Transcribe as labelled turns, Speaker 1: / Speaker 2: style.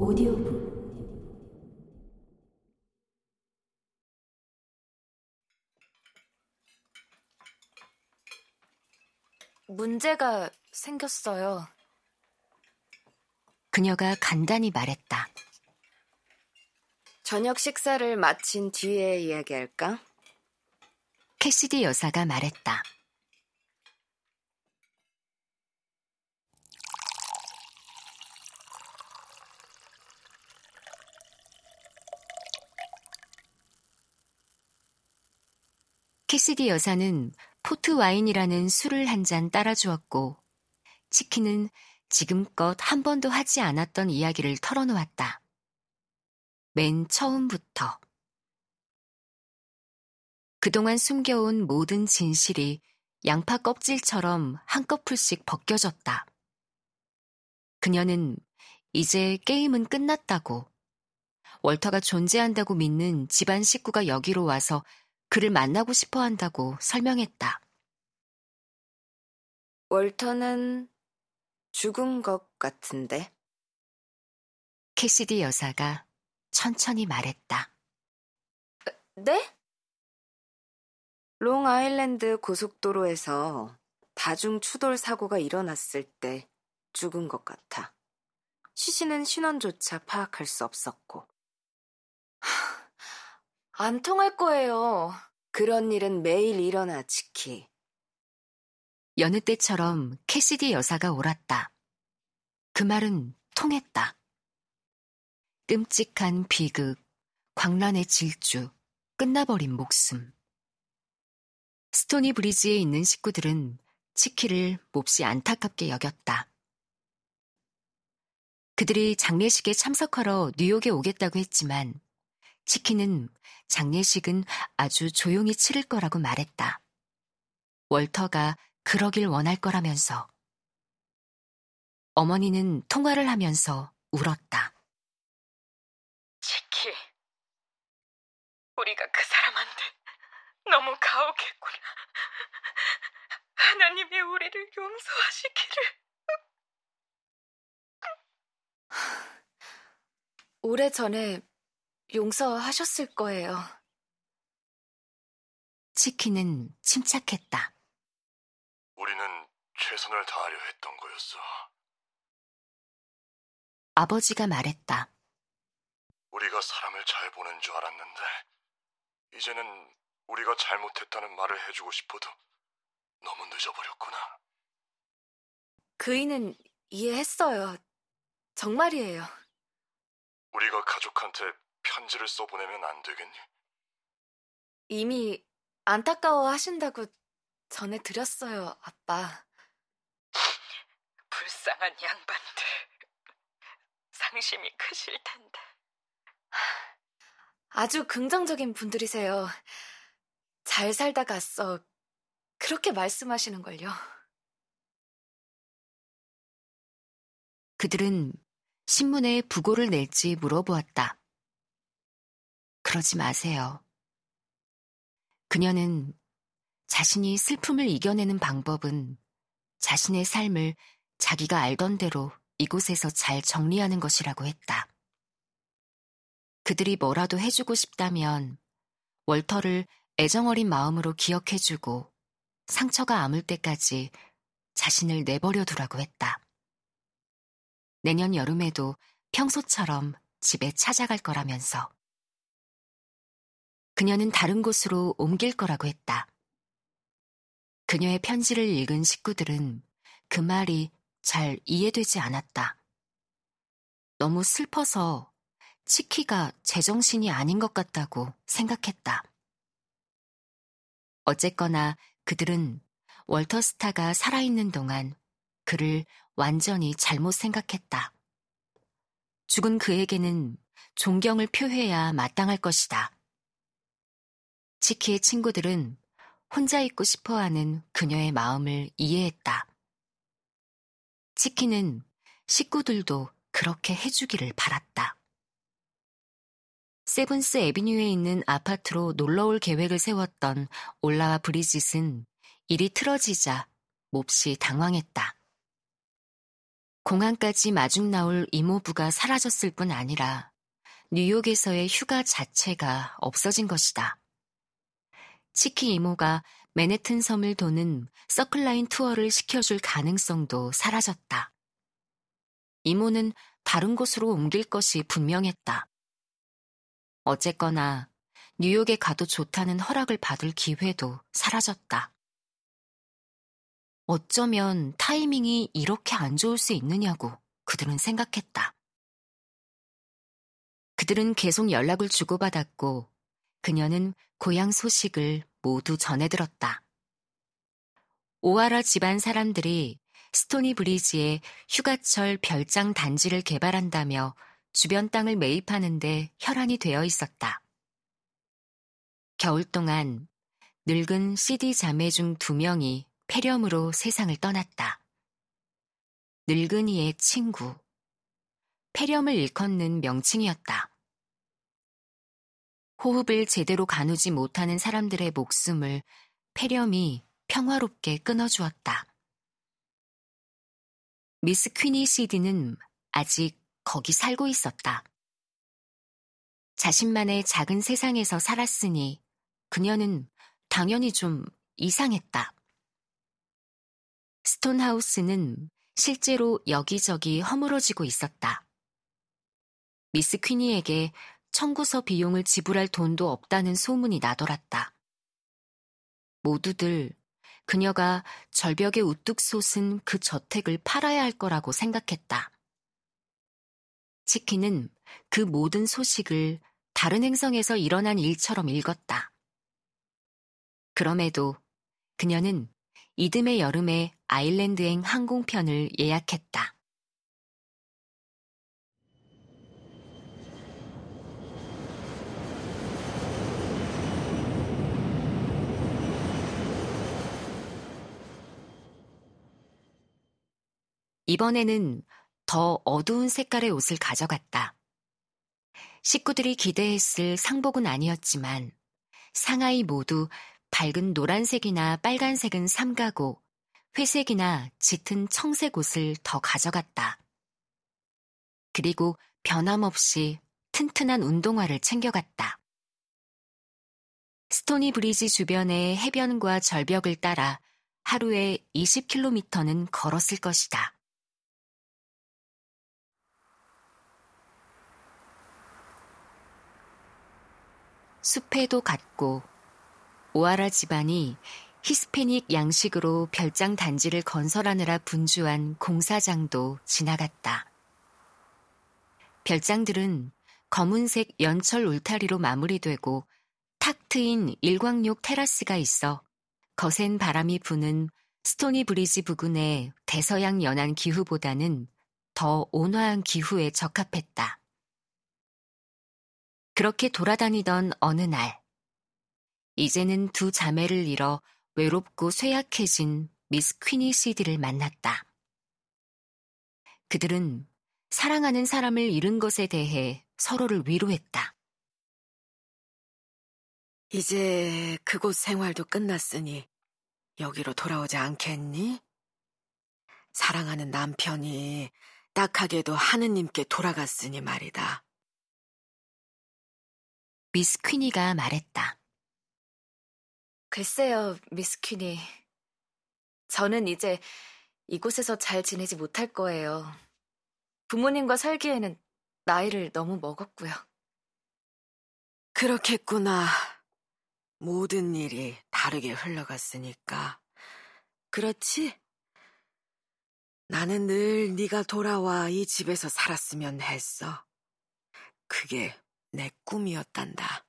Speaker 1: 오디오북
Speaker 2: 문제가 생겼어요.
Speaker 3: 그녀가 간단히 말했다.
Speaker 2: 저녁 식사를 마친 뒤에 이야기할까?
Speaker 3: 캐시디 여사가 말했다. 캐시디 여사는 포트 와인이라는 술을 한 잔 따라주었고, 치킨은 지금껏 한 번도 하지 않았던 이야기를 털어놓았다. 맨 처음부터. 그동안 숨겨온 모든 진실이 양파 껍질처럼 한꺼풀씩 벗겨졌다. 그녀는 이제 게임은 끝났다고, 월터가 존재한다고 믿는 집안 식구가 여기로 와서 그를 만나고 싶어 한다고 설명했다.
Speaker 2: 월터는 죽은 것 같은데.
Speaker 3: 캐시디 여사가 천천히 말했다.
Speaker 2: 네? 롱 아일랜드 고속도로에서 다중 추돌 사고가 일어났을 때 죽은 것 같아. 시신은 신원조차 파악할 수 없었고. 안 통할 거예요. 그런 일은 매일 일어나, 지키.
Speaker 3: 여느 때처럼 캐시디 여사가 옳았다. 그 말은 통했다. 끔찍한 비극, 광란의 질주, 끝나버린 목숨. 스토니 브리지에 있는 식구들은 치키를 몹시 안타깝게 여겼다. 그들이 장례식에 참석하러 뉴욕에 오겠다고 했지만 치키는 장례식은 아주 조용히 치를 거라고 말했다. 월터가 그러길 원할 거라면서. 어머니는 통화를 하면서 울었다.
Speaker 4: 치키, 우리가 그 사람한테 너무 가혹했구나. 하나님이 우리를 용서하시기를.
Speaker 2: 오래전에 용서하셨을 거예요.
Speaker 3: 치키는 침착했다.
Speaker 5: 우리는 최선을 다하려 했던 거였어.
Speaker 3: 아버지가 말했다.
Speaker 5: 우리가 사람을 잘 보낸 줄 알았는데, 이제는 우리가 잘못했다는 말을 해주고 싶어도 너무 늦어버렸구나.
Speaker 2: 그이는 이해했어요. 정말이에요.
Speaker 5: 우리가 가족한테 편지를 써보내면 안 되겠니?
Speaker 2: 이미 안타까워 하신다고 전해 드렸어요, 아빠.
Speaker 4: 불쌍한 양반들. 상심이 크실 텐데.
Speaker 2: 아주 긍정적인 분들이세요. 잘 살다 갔어. 그렇게 말씀하시는걸요.
Speaker 3: 그들은 신문에 부고를 낼지 물어보았다. 그러지 마세요. 그녀는 자신이 슬픔을 이겨내는 방법은 자신의 삶을 자기가 알던 대로 이곳에서 잘 정리하는 것이라고 했다. 그들이 뭐라도 해주고 싶다면 월터를 애정어린 마음으로 기억해주고 상처가 아물 때까지 자신을 내버려 두라고 했다. 내년 여름에도 평소처럼 집에 찾아갈 거라면서. 그녀는 다른 곳으로 옮길 거라고 했다. 그녀의 편지를 읽은 식구들은 그 말이 잘 이해되지 않았다. 너무 슬퍼서 치키가 제정신이 아닌 것 같다고 생각했다. 어쨌거나 그들은 월터 스타가 살아있는 동안 그를 완전히 잘못 생각했다. 죽은 그에게는 존경을 표해야 마땅할 것이다. 치키의 친구들은 혼자 있고 싶어 하는 그녀의 마음을 이해했다. 치키는 식구들도 그렇게 해주기를 바랐다. 세븐스 에비뉴에 있는 아파트로 놀러 올 계획을 세웠던 올라와 브리짓은 일이 틀어지자 몹시 당황했다. 공항까지 마중 나올 이모부가 사라졌을 뿐 아니라 뉴욕에서의 휴가 자체가 없어진 것이다. 치키 이모가 맨해튼 섬을 도는 서클라인 투어를 시켜줄 가능성도 사라졌다. 이모는 다른 곳으로 옮길 것이 분명했다. 어쨌거나 뉴욕에 가도 좋다는 허락을 받을 기회도 사라졌다. 어쩌면 타이밍이 이렇게 안 좋을 수 있느냐고 그들은 생각했다. 그들은 계속 연락을 주고받았고 그녀는 고향 소식을 모두 전해들었다. 오하라 집안 사람들이 스토니 브리지에 휴가철 별장 단지를 개발한다며 주변 땅을 매입하는데 혈안이 되어 있었다. 겨울 동안 늙은 CD 자매 중 두 명이 폐렴으로 세상을 떠났다. 늙은이의 친구. 폐렴을 일컫는 명칭이었다. 호흡을 제대로 가누지 못하는 사람들의 목숨을 폐렴이 평화롭게 끊어주었다. 미스 퀴니 시디는 아직 거기 살고 있었다. 자신만의 작은 세상에서 살았으니 그녀는 당연히 좀 이상했다. 스톤하우스는 실제로 여기저기 허물어지고 있었다. 미스 퀴니에게 청구서 비용을 지불할 돈도 없다는 소문이 나돌았다. 모두들 그녀가 절벽에 우뚝 솟은 그 저택을 팔아야 할 거라고 생각했다. 치키는 그 모든 소식을 다른 행성에서 일어난 일처럼 읽었다. 그럼에도 그녀는 이듬해 여름에 아일랜드행 항공편을 예약했다. 이번에는 더 어두운 색깔의 옷을 가져갔다. 식구들이 기대했을 상복은 아니었지만 상하이 모두 밝은 노란색이나 빨간색은 삼가고 회색이나 짙은 청색 옷을 더 가져갔다. 그리고 변함없이 튼튼한 운동화를 챙겨갔다. 스토니 브리지 주변의 해변과 절벽을 따라 하루에 20km는 걸었을 것이다. 숲에도 갔고 오아라 집안이 히스패닉 양식으로 별장 단지를 건설하느라 분주한 공사장도 지나갔다. 별장들은 검은색 연철 울타리로 마무리되고 탁 트인 일광욕 테라스가 있어 거센 바람이 부는 스토니 브리지 부근의 대서양 연안 기후보다는 더 온화한 기후에 적합했다. 그렇게 돌아다니던 어느 날, 이제는 두 자매를 잃어 외롭고 쇠약해진 미스 퀴니 시디를 만났다. 그들은 사랑하는 사람을 잃은 것에 대해 서로를 위로했다.
Speaker 2: 이제 그곳 생활도 끝났으니 여기로 돌아오지 않겠니? 사랑하는 남편이 딱하게도 하느님께 돌아갔으니 말이다.
Speaker 3: 미스 퀴니가 말했다.
Speaker 2: 글쎄요, 미스 퀴니. 저는 이제 이곳에서 잘 지내지 못할 거예요. 부모님과 살기에는 나이를 너무 먹었고요. 그렇겠구나. 모든 일이 다르게 흘러갔으니까. 그렇지? 나는 늘 네가 돌아와 이 집에서 살았으면 했어. 그게 내 꿈이었단다.